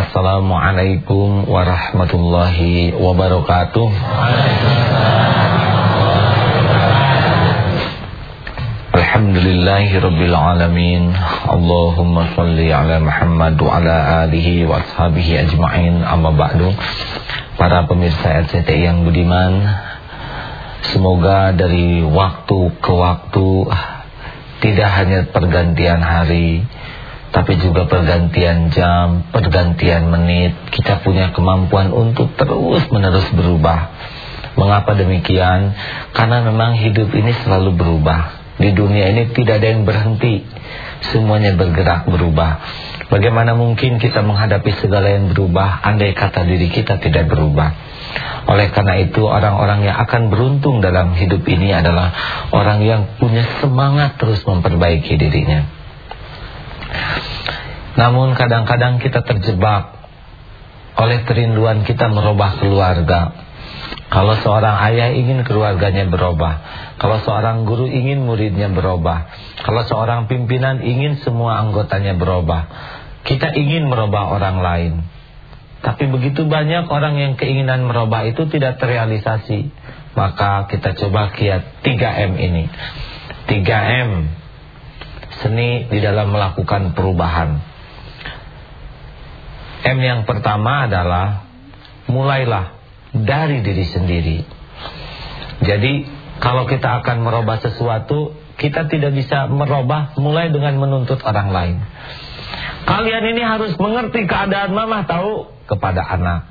Assalamualaikum warahmatullahi wabarakatuh. Alhamdulillahi alamin. Allahumma salli ala Muhammad wa ala alihi wa ashabihi ajma'in. Amma ba'du. Para pemirsa RCTI yang budiman Semoga dari waktu ke waktu Tidak hanya pergantian hari Tapi juga pergantian jam Pergantian menit Kita punya kemampuan untuk terus menerus berubah. Mengapa demikian? Karena memang hidup ini selalu berubah. Di dunia ini tidak ada yang berhenti. Semuanya bergerak berubah. Bagaimana mungkin kita menghadapi segala yang berubah? Andai kata diri kita tidak berubah. Oleh karena itu orang-orang yang akan beruntung dalam hidup ini adalah orang yang punya semangat terus memperbaiki dirinya. Namun kadang-kadang kita terjebak oleh kerinduan kita merubah keluarga. Kalau seorang ayah ingin keluarganya berubah, kalau seorang guru ingin muridnya berubah, kalau seorang pimpinan ingin semua anggotanya berubah, kita ingin merubah orang lain. Tapi begitu banyak orang yang keinginan merubah itu tidak terrealisasi. Maka kita coba kiat 3M ini. 3M seni di dalam melakukan perubahan. M yang pertama adalah mulailah dari diri sendiri. Jadi kalau kita akan merubah sesuatu, kita tidak bisa merubah mulai dengan menuntut orang lain. Kalian ini harus mengerti keadaan mama tahu kepada anak.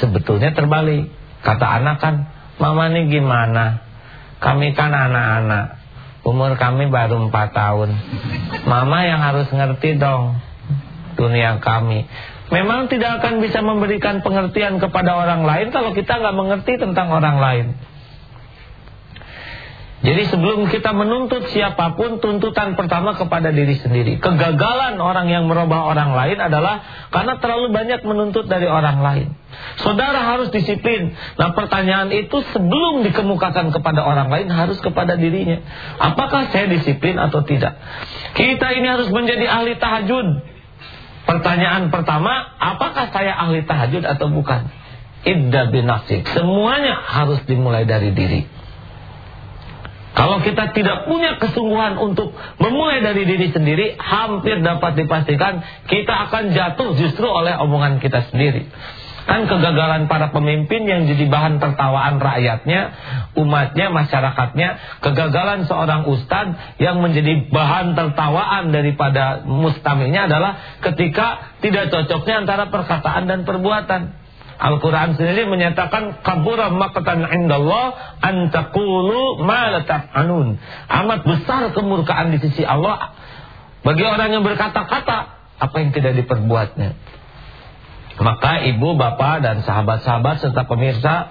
Sebetulnya terbalik. Kata anak kan, mama ini gimana? Kami kan anak-anak. Umur kami baru 4 tahun. Mama yang harus ngerti dong dunia kami. Memang tidak akan bisa memberikan pengertian kepada orang lain kalau kita nggak mengerti tentang orang lain. Jadi sebelum kita menuntut siapa pun tuntutan pertama kepada diri sendiri. Kegagalan orang yang merubah orang lain adalah karena terlalu banyak menuntut dari orang lain. Saudara harus disiplin. Nah pertanyaan itu sebelum dikemukakan kepada orang lain harus kepada dirinya. Apakah saya disiplin atau tidak? Kita ini harus menjadi ahli tahajud. Pertanyaan pertama, apakah saya ahli tahajud atau bukan? Idda binafsik. Semuanya harus dimulai dari diri. Kalau kita tidak punya kesungguhan untuk memulai dari diri sendiri, hampir dapat dipastikan kita akan jatuh justru oleh omongan kita sendiri. Kan kegagalan para pemimpin yang jadi bahan tertawaan rakyatnya, umatnya, masyarakatnya, kegagalan seorang ustadz yang menjadi bahan tertawaan daripada mustaminya adalah ketika tidak cocoknya antara perkataan dan perbuatan. Al-Quran sendiri menyatakan kabura maqtan indallah antakulu malatak anun. Amat besar kemurkaan di sisi Allah bagi orang yang berkata-kata apa yang tidak diperbuatnya. Maka ibu, bapak dan sahabat-sahabat serta pemirsa,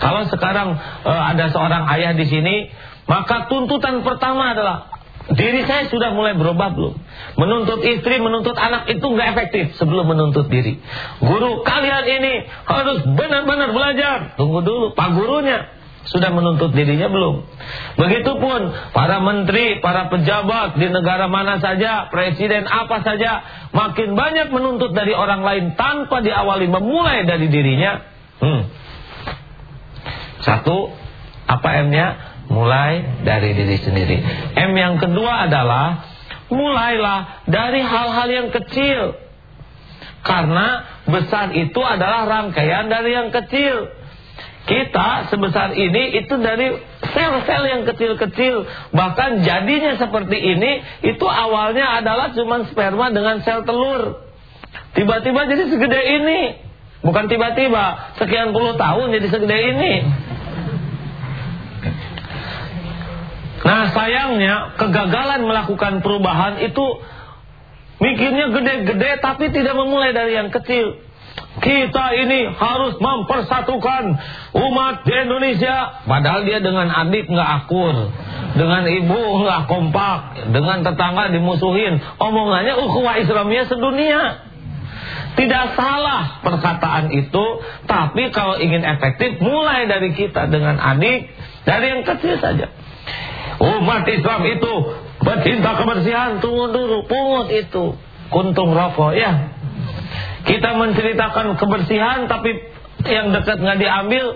kalau sekarang e, ada seorang ayah di sini, maka tuntutan pertama adalah Diri saya sudah mulai berubah belum? Menuntut istri, menuntut anak itu nggak efektif sebelum menuntut diri. Guru kalian ini harus benar-benar belajar. Tunggu dulu, Pak gurunya sudah menuntut dirinya belum? Begitupun para menteri, para pejabat di negara mana saja, presiden apa saja, makin banyak menuntut dari orang lain tanpa diawali memulai dari dirinya. Hmm. Satu, apa M-nya? Mulai dari diri sendiri. M yang kedua adalah mulailah dari hal-hal yang kecil. Karena besar itu adalah rangkaian dari yang kecil. Kita sebesar ini itu dari sel-sel yang kecil-kecil. Bahkan jadinya seperti ini itu awalnya adalah cuma sperma dengan sel telur. Tiba-tiba jadi segede ini. Bukan tiba-tiba, sekian puluh tahun jadi segede ini. Nah sayangnya kegagalan melakukan perubahan itu mikirnya gede-gede tapi tidak memulai dari yang kecil. Kita ini harus mempersatukan umat di Indonesia. Padahal dia dengan adik nggak akur, dengan ibu nggak kompak, dengan tetangga dimusuhin. Omongannya ukhuwah Islamiyah sedunia. Tidak salah perkataan itu, tapi kalau ingin efektif mulai dari kita dengan adik, dari yang kecil saja. Umat Islam itu pecinta kebersihan, tunggu dulu, pungut itu. Kuntung rokok ya. Kita menceritakan kebersihan tapi yang dekat nggak diambil.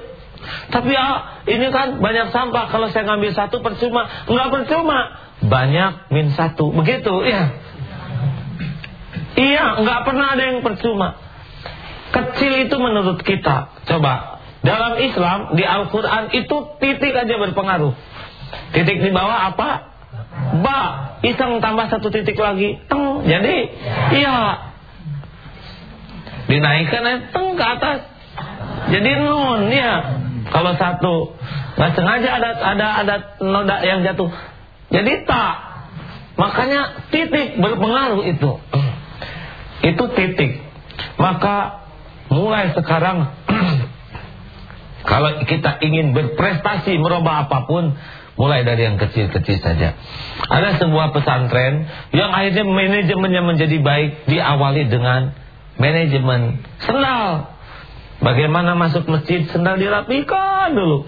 Tapi ya ini kan banyak sampah kalau saya ngambil satu percuma, nggak percuma. Banyak min satu, begitu ya. Iya, nggak pernah ada yang percuma. Kecil itu menurut kita. Coba dalam Islam di Al-Quran itu titik aja berpengaruh. Titik di bawah apa? Ba. Iseng tambah satu titik lagi. Teng. Jadi iya. Dinaikkan ya, teng ke atas. Jadi nun ya. Kalau satu nggak sengaja ada ada ada noda yang jatuh. Jadi tak. Makanya titik berpengaruh itu. Itu titik. Maka mulai sekarang kalau kita ingin berprestasi merubah apa pun mulai dari yang kecil-kecil saja. Ada sebuah pesantren yang akhirnya manajemennya menjadi baik diawali dengan manajemen sendal. Bagaimana masuk masjid sendal dirapikan dulu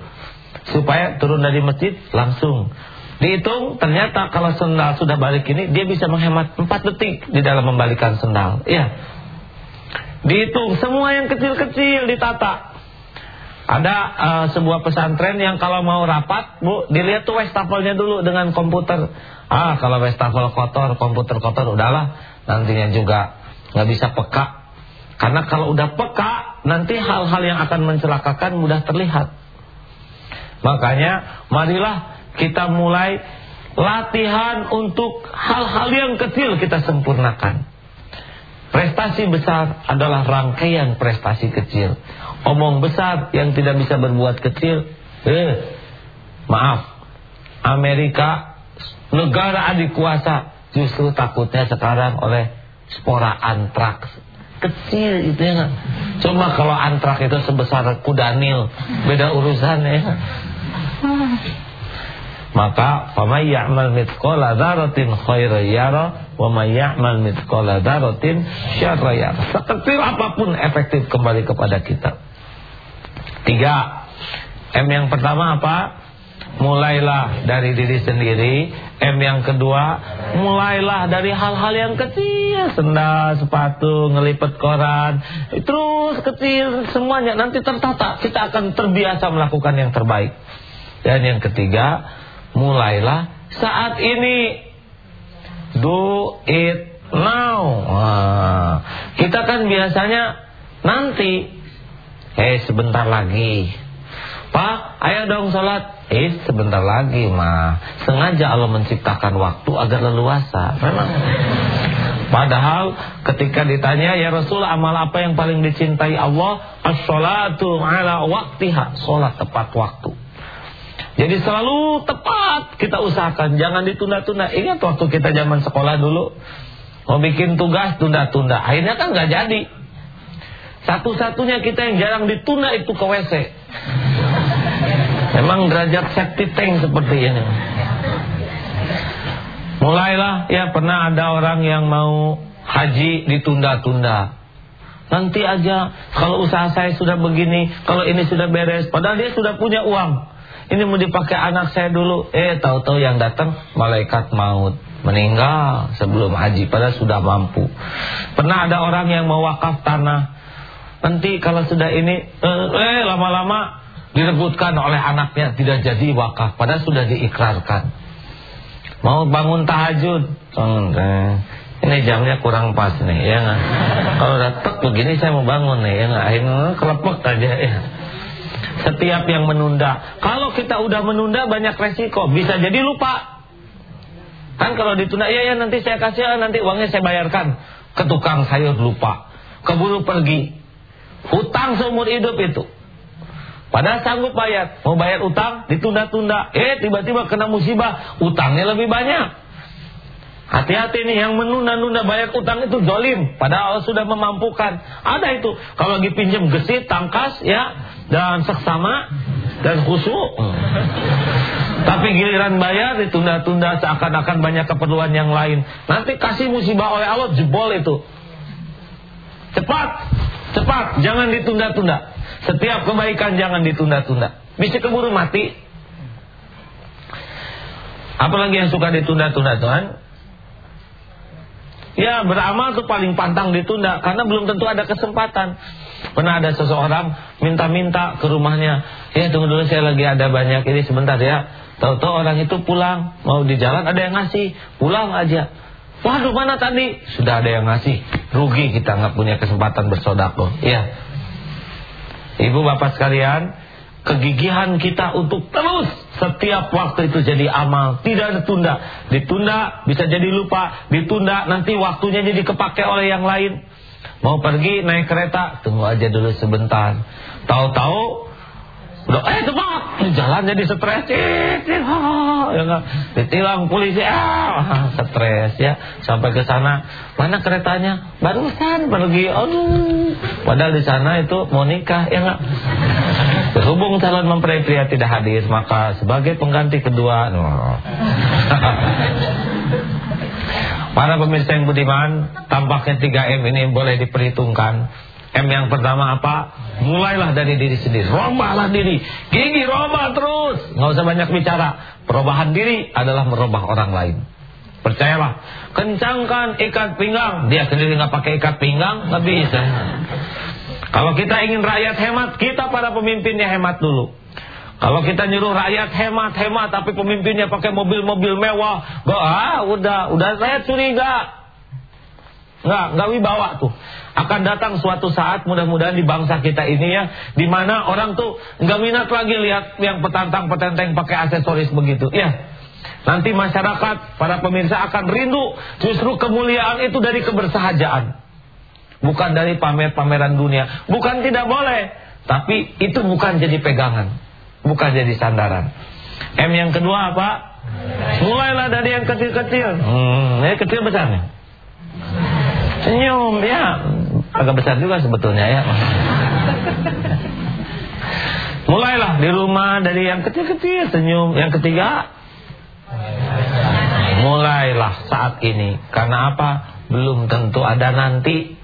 supaya turun dari masjid langsung Dihitung ternyata kalau sendal sudah balik ini dia bisa menghemat 4 detik di dalam membalikan sendal. Iya. Dihitung semua yang kecil-kecil ditata. Ada uh, sebuah pesantren yang kalau mau rapat, Bu, dilihat tuh wastafel dulu dengan komputer. Ah, kalau wastafel kotor, komputer kotor udahlah, nantinya juga nggak bisa peka. Karena kalau udah peka, nanti hal-hal yang akan mencelakakan mudah terlihat. Makanya marilah kita mulai latihan untuk hal-hal yang kecil kita sempurnakan. Prestasi besar adalah rangkaian prestasi kecil omong besar yang tidak bisa berbuat kecil. Eh, maaf, Amerika negara adik kuasa justru takutnya sekarang oleh spora antraks kecil itu ya Cuma kalau antrak itu sebesar kudanil beda urusan ya. Maka famay ya'mal mithqala dzarratin khairan yara wa may ya'mal mithqala. Sekecil apa pun efektif kembali kepada kita. Tiga. M yang pertama apa? Mulailah dari diri sendiri. M yang kedua Mulailah dari hal-hal yang kecil. Sendal, sepatu, ngelipet koran. Terus kecil semuanya. Nanti tertata Kita akan terbiasa melakukan yang terbaik. Dan yang ketiga Mulailah saat ini. Do it now. Kita kan biasanya Nanti Eh sebentar lagi. Pak ayo dong sholat. Eh sebentar lagi mah Sengaja Allah menciptakan waktu agar leluasa. Memang. Padahal ketika ditanya Ya Rasul amal apa yang paling dicintai Allah? As-sholatu ala waktiha Sholat tepat waktu. Jadi selalu tepat kita usahakan. Jangan ditunda-tunda. Ingat waktu kita zaman sekolah dulu. Mau bikin tugas tunda-tunda. Akhirnya kan gak jadi satu-satunya kita yang jarang ditunda itu ke WC. Memang derajat safety tank seperti ini. Mulailah ya pernah ada orang yang mau haji ditunda-tunda. Nanti aja kalau usaha saya sudah begini, kalau ini sudah beres, padahal dia sudah punya uang. Ini mau dipakai anak saya dulu. Eh tahu-tahu yang datang malaikat maut meninggal sebelum haji padahal sudah mampu. Pernah ada orang yang mau wakaf tanah Nanti kalau sudah ini eh lama-lama direbutkan oleh anaknya tidak jadi wakaf padahal sudah diikrarkan. Mau bangun tahajud, eh, ini jamnya kurang pas nih ya nggak? Kalau datang begini saya mau bangun nih ya nggak? Akhirnya kelepek aja ya. Setiap yang menunda, kalau kita udah menunda banyak resiko, bisa jadi lupa. Kan kalau ditunda, ya ya nanti saya kasih, nanti uangnya saya bayarkan. Ke tukang sayur lupa, keburu pergi, Hutang seumur hidup itu. Padahal sanggup bayar. Mau bayar utang, ditunda-tunda. Eh, tiba-tiba kena musibah. Utangnya lebih banyak. Hati-hati nih yang menunda-nunda bayar utang itu dolim. Padahal Allah sudah memampukan. Ada itu. Kalau lagi pinjam gesit, tangkas ya. Dan seksama. Dan khusyuk. Tapi giliran bayar ditunda-tunda seakan-akan banyak keperluan yang lain. Nanti kasih musibah oleh Allah jebol itu. Cepat. Cepat, jangan ditunda-tunda. Setiap kebaikan jangan ditunda-tunda. Bisa keburu mati. Apalagi yang suka ditunda-tunda Tuhan? Ya beramal tuh paling pantang ditunda karena belum tentu ada kesempatan. Pernah ada seseorang minta-minta ke rumahnya, ya tunggu dulu saya lagi ada banyak ini sebentar ya. Tahu-tahu orang itu pulang, mau di jalan ada yang ngasih, pulang aja. Waduh mana tadi? Sudah ada yang ngasih. Rugi kita nggak punya kesempatan bersodako. Ya. Ibu bapak sekalian, kegigihan kita untuk terus setiap waktu itu jadi amal, tidak ditunda. Ditunda bisa jadi lupa, ditunda nanti waktunya jadi kepake oleh yang lain. Mau pergi naik kereta, tunggu aja dulu sebentar. Tahu-tahu Udah, eh cepat, jalan jadi stres, ya enggak, ditilang polisi, ah, stres ya, sampai ke sana, mana keretanya? Barusan pergi, aduh, padahal di sana itu mau nikah, ya enggak. Berhubung calon mempelai pria tidak hadir, maka sebagai pengganti kedua, no. Para pemirsa yang budiman, tampaknya 3M ini boleh diperhitungkan. M yang pertama apa? Mulailah dari diri sendiri. Robahlah diri. Gigi robah terus. Nggak usah banyak bicara. Perubahan diri adalah merubah orang lain. Percayalah. Kencangkan ikat pinggang. Dia sendiri nggak pakai ikat pinggang, nggak bisa. Kalau kita ingin rakyat hemat, kita para pemimpinnya hemat dulu. Kalau kita nyuruh rakyat hemat-hemat, tapi pemimpinnya pakai mobil-mobil mewah, gak, ah, udah, udah saya curiga. Nggak, nggak wibawa tuh. Akan datang suatu saat mudah-mudahan di bangsa kita ini ya, di mana orang tuh nggak minat lagi lihat yang petantang-petenteng pakai aksesoris begitu. Ya, nanti masyarakat, para pemirsa akan rindu justru kemuliaan itu dari kebersahajaan. Bukan dari pamer-pameran dunia. Bukan tidak boleh, tapi itu bukan jadi pegangan, bukan jadi sandaran. M yang kedua apa? Mulailah dari yang kecil-kecil. Hmm, ini kecil besarnya. Senyum ya Agak besar juga sebetulnya ya. Mulailah di rumah dari yang kecil-kecil senyum. Yang ketiga Mulailah saat ini. Karena apa? Belum tentu ada nanti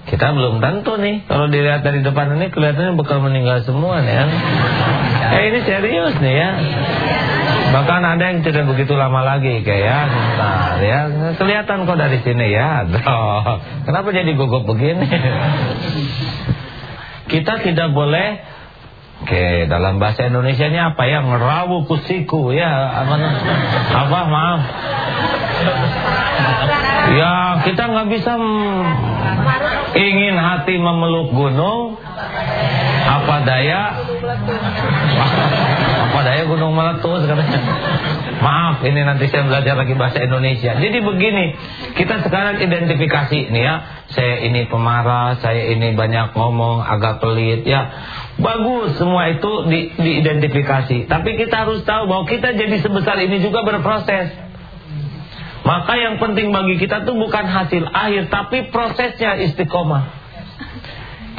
Kita belum tentu nih Kalau dilihat dari depan ini kelihatannya bakal meninggal semua nih ya. Eh ini serius nih ya Bahkan ada yang tidak begitu lama lagi kayak ya, bentar ya. Kelihatan kok dari sini ya. Duh, kenapa jadi gugup begini? Kita tidak boleh Oke, dalam bahasa Indonesia ini apa ya? Ngerawu kusiku ya. Apa, apa maaf. Ya, kita nggak bisa ingin hati memeluk gunung. Apa daya? Apa daya gunung meletus katanya. Maaf, ini nanti saya belajar lagi bahasa Indonesia. Jadi begini, kita sekarang identifikasi nih ya. Saya ini pemarah, saya ini banyak ngomong, agak pelit ya. Bagus semua itu di, diidentifikasi. Tapi kita harus tahu bahwa kita jadi sebesar ini juga berproses. Maka yang penting bagi kita tuh bukan hasil akhir, tapi prosesnya istiqomah.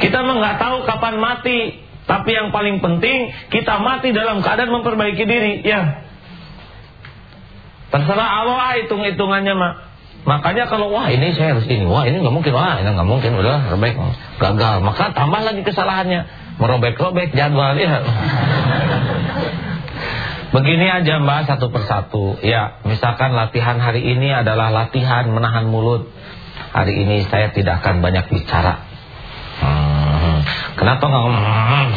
Kita memang nggak tahu kapan mati. Tapi yang paling penting kita mati dalam keadaan memperbaiki diri, ya. Terserah Allah hitung-hitungannya, Mak. Makanya kalau wah ini saya harus ini, wah ini nggak mungkin, wah ini nggak mungkin, udah robek, gagal. Maka tambah lagi kesalahannya, merobek-robek jadwal ya. Begini aja Mbak satu persatu. Ya, misalkan latihan hari ini adalah latihan menahan mulut. Hari ini saya tidak akan banyak bicara. Kenapa nggak ngomong?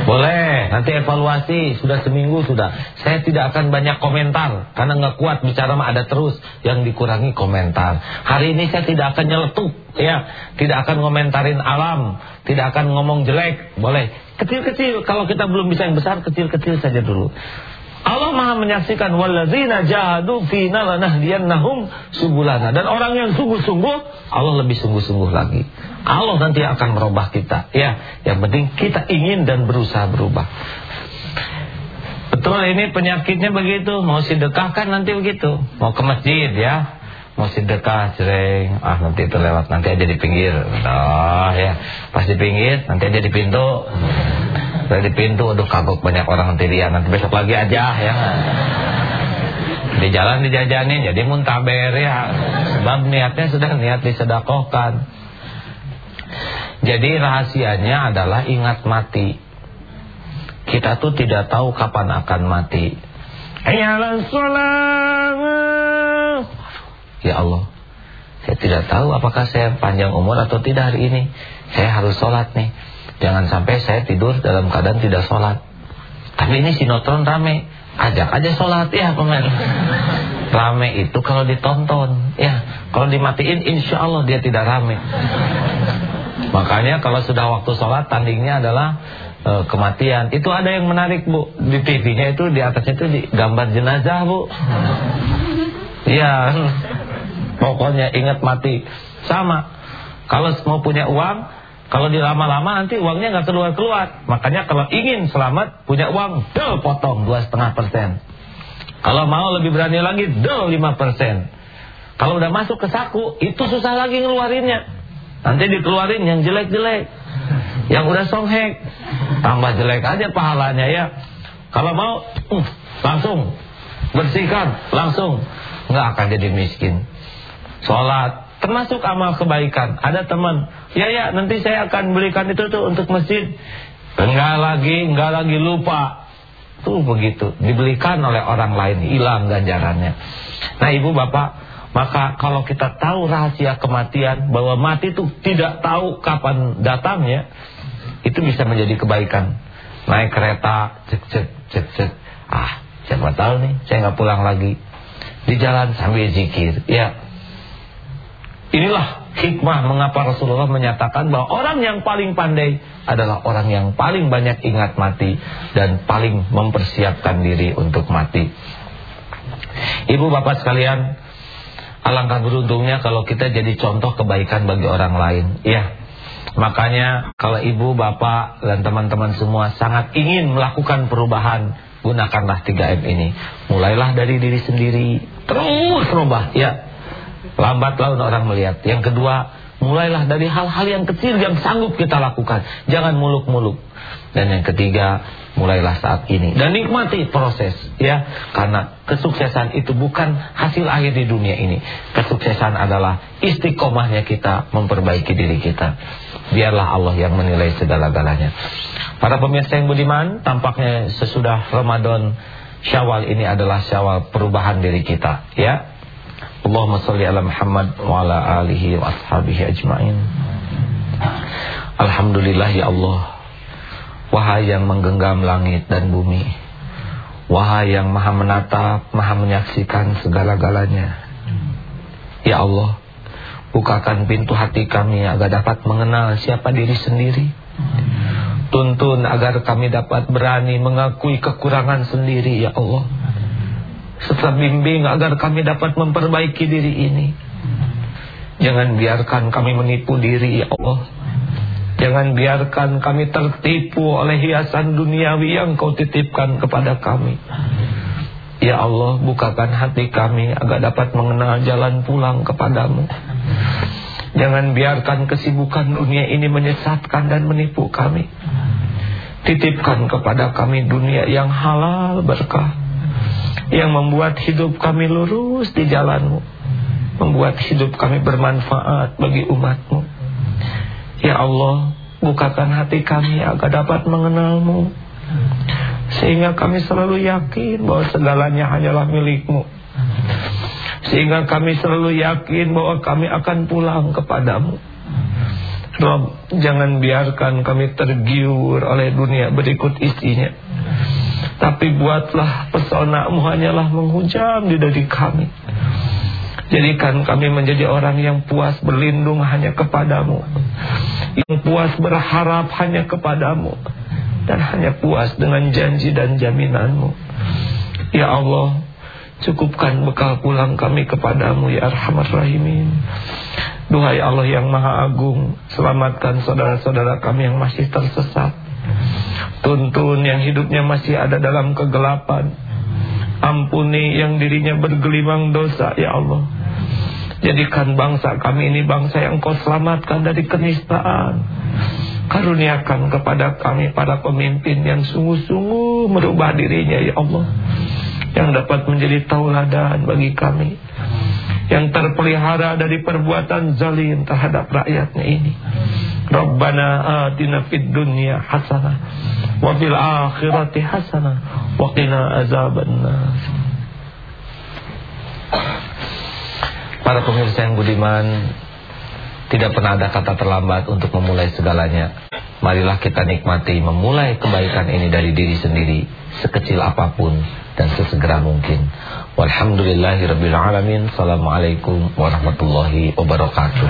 Boleh, nanti evaluasi sudah seminggu sudah. Saya tidak akan banyak komentar karena nggak kuat bicara mah ada terus yang dikurangi komentar. Hari ini saya tidak akan nyeletuk, ya, tidak akan ngomentarin alam, tidak akan ngomong jelek. Boleh, kecil-kecil. Kalau kita belum bisa yang besar, kecil-kecil saja dulu. Allah Maha menyaksikan walladzina jahadu fina lanahdiyannahum subulana dan orang yang sungguh-sungguh Allah lebih sungguh-sungguh lagi. Allah nanti akan merubah kita. Ya, yang penting kita ingin dan berusaha berubah. Betul ini penyakitnya begitu, mau sedekahkan nanti begitu. Mau ke masjid ya. Mau sedekah sering, ah nanti itu lewat nanti aja di pinggir. Oh ya, pas di pinggir nanti aja di pintu. Saya di pintu, aduh kagok banyak orang nanti dia Nanti besok lagi aja ya. Di jalan dijajanin jadi muntaber ya. Sebab niatnya sudah niat disedakohkan Jadi rahasianya adalah ingat mati. Kita tuh tidak tahu kapan akan mati. Ayalah sholat Ya Allah Saya tidak tahu apakah saya panjang umur atau tidak hari ini. Saya harus sholat nih. Jangan sampai saya tidur dalam keadaan tidak sholat. Tapi ini sinetron rame. Ajak aja sholat ya pemain. Rame itu kalau ditonton Ya. Kalau dimatiin insya Allah dia tidak rame. Makanya kalau sudah waktu sholat Tandingnya adalah e, kematian. Itu ada yang menarik bu. Di TV-nya itu di atasnya itu di gambar jenazah bu. Iya Pokoknya ingat mati Sama Kalau mau punya uang kalau dilama-lama nanti uangnya nggak keluar-keluar. Makanya kalau ingin selamat punya uang, del potong dua setengah persen. Kalau mau lebih berani lagi, del lima persen. Kalau udah masuk ke saku, itu susah lagi ngeluarinnya. Nanti dikeluarin yang jelek-jelek, yang udah songhek, tambah jelek aja pahalanya ya. Kalau mau, uh, langsung bersihkan, langsung nggak akan jadi miskin. Sholat, termasuk amal kebaikan. Ada teman, ya ya nanti saya akan belikan itu tuh untuk masjid. Enggak lagi, enggak lagi lupa. Tuh begitu, dibelikan oleh orang lain, hilang ganjarannya. Nah ibu bapak, maka kalau kita tahu rahasia kematian, bahwa mati itu tidak tahu kapan datangnya, itu bisa menjadi kebaikan. Naik kereta, cek cek cek cek, ah siapa tahu nih, saya nggak pulang lagi. Di jalan sambil zikir, ya Inilah hikmah mengapa Rasulullah menyatakan bahwa orang yang paling pandai adalah orang yang paling banyak ingat mati dan paling mempersiapkan diri untuk mati. Ibu bapak sekalian, alangkah beruntungnya kalau kita jadi contoh kebaikan bagi orang lain. Ya, makanya kalau ibu bapak dan teman-teman semua sangat ingin melakukan perubahan, gunakanlah 3M ini. Mulailah dari diri sendiri, terus rubah ya Lambat laun orang melihat. Yang kedua, mulailah dari hal-hal yang kecil yang sanggup kita lakukan. Jangan muluk-muluk. Dan yang ketiga, mulailah saat ini dan nikmati proses ya. Karena kesuksesan itu bukan hasil akhir di dunia ini. Kesuksesan adalah istiqomahnya kita memperbaiki diri kita. Biarlah Allah yang menilai segala-galanya. Para pemirsa yang budiman, tampaknya sesudah Ramadan Syawal ini adalah Syawal perubahan diri kita, ya. Allahumma salli ala Muhammad wa ala alihi wa ashabihi ajma'in. Alhamdulillah ya Allah. Wahai yang menggenggam langit dan bumi. Wahai yang maha menatap, maha menyaksikan segala-galanya. Ya Allah, bukakan pintu hati kami agar dapat mengenal siapa diri sendiri. Tuntun agar kami dapat berani mengakui kekurangan sendiri, ya Allah serta bimbing agar kami dapat memperbaiki diri ini. Jangan biarkan kami menipu diri ya Allah. Jangan biarkan kami tertipu oleh hiasan duniawi yang kau titipkan kepada kami. Ya Allah, bukakan hati kami agar dapat mengenal jalan pulang kepadamu. Jangan biarkan kesibukan dunia ini menyesatkan dan menipu kami. Titipkan kepada kami dunia yang halal berkah yang membuat hidup kami lurus di jalanmu membuat hidup kami bermanfaat bagi umatmu. Ya Allah bukakan hati kami agar dapat mengenalmu sehingga kami selalu yakin bahwa segalanya hanyalah milikmu. Sehingga kami selalu yakin bahwa kami akan pulang kepadamu. Rob, jangan biarkan kami tergiur oleh dunia berikut isinya tapi buatlah pesonamu hanyalah menghujam di diri kami. Jadikan kami menjadi orang yang puas berlindung hanya kepadamu. Yang puas berharap hanya kepadamu. Dan hanya puas dengan janji dan jaminanmu. Ya Allah, cukupkan bekal pulang kami kepadamu ya Arhamar Rahimin. Duhai Allah yang Maha Agung, selamatkan saudara-saudara kami yang masih tersesat. Tuntun yang hidupnya masih ada dalam kegelapan. Ampuni yang dirinya bergelimang dosa, ya Allah. Jadikan bangsa kami ini bangsa yang kau selamatkan dari kenistaan. Karuniakan kepada kami para pemimpin yang sungguh-sungguh merubah dirinya, ya Allah. Yang dapat menjadi tauladan bagi kami. Yang terpelihara dari perbuatan zalim terhadap rakyatnya ini. Rabbana atina fid dunya hasanah wa fil akhirati hasanah wa qina azabannar. Para pemirsa yang budiman, tidak pernah ada kata terlambat untuk memulai segalanya. Marilah kita nikmati memulai kebaikan ini dari diri sendiri, sekecil apa pun dan sesegera mungkin. Walhamdulillahirabbil alamin. Assalamualaikum warahmatullahi wabarakatuh.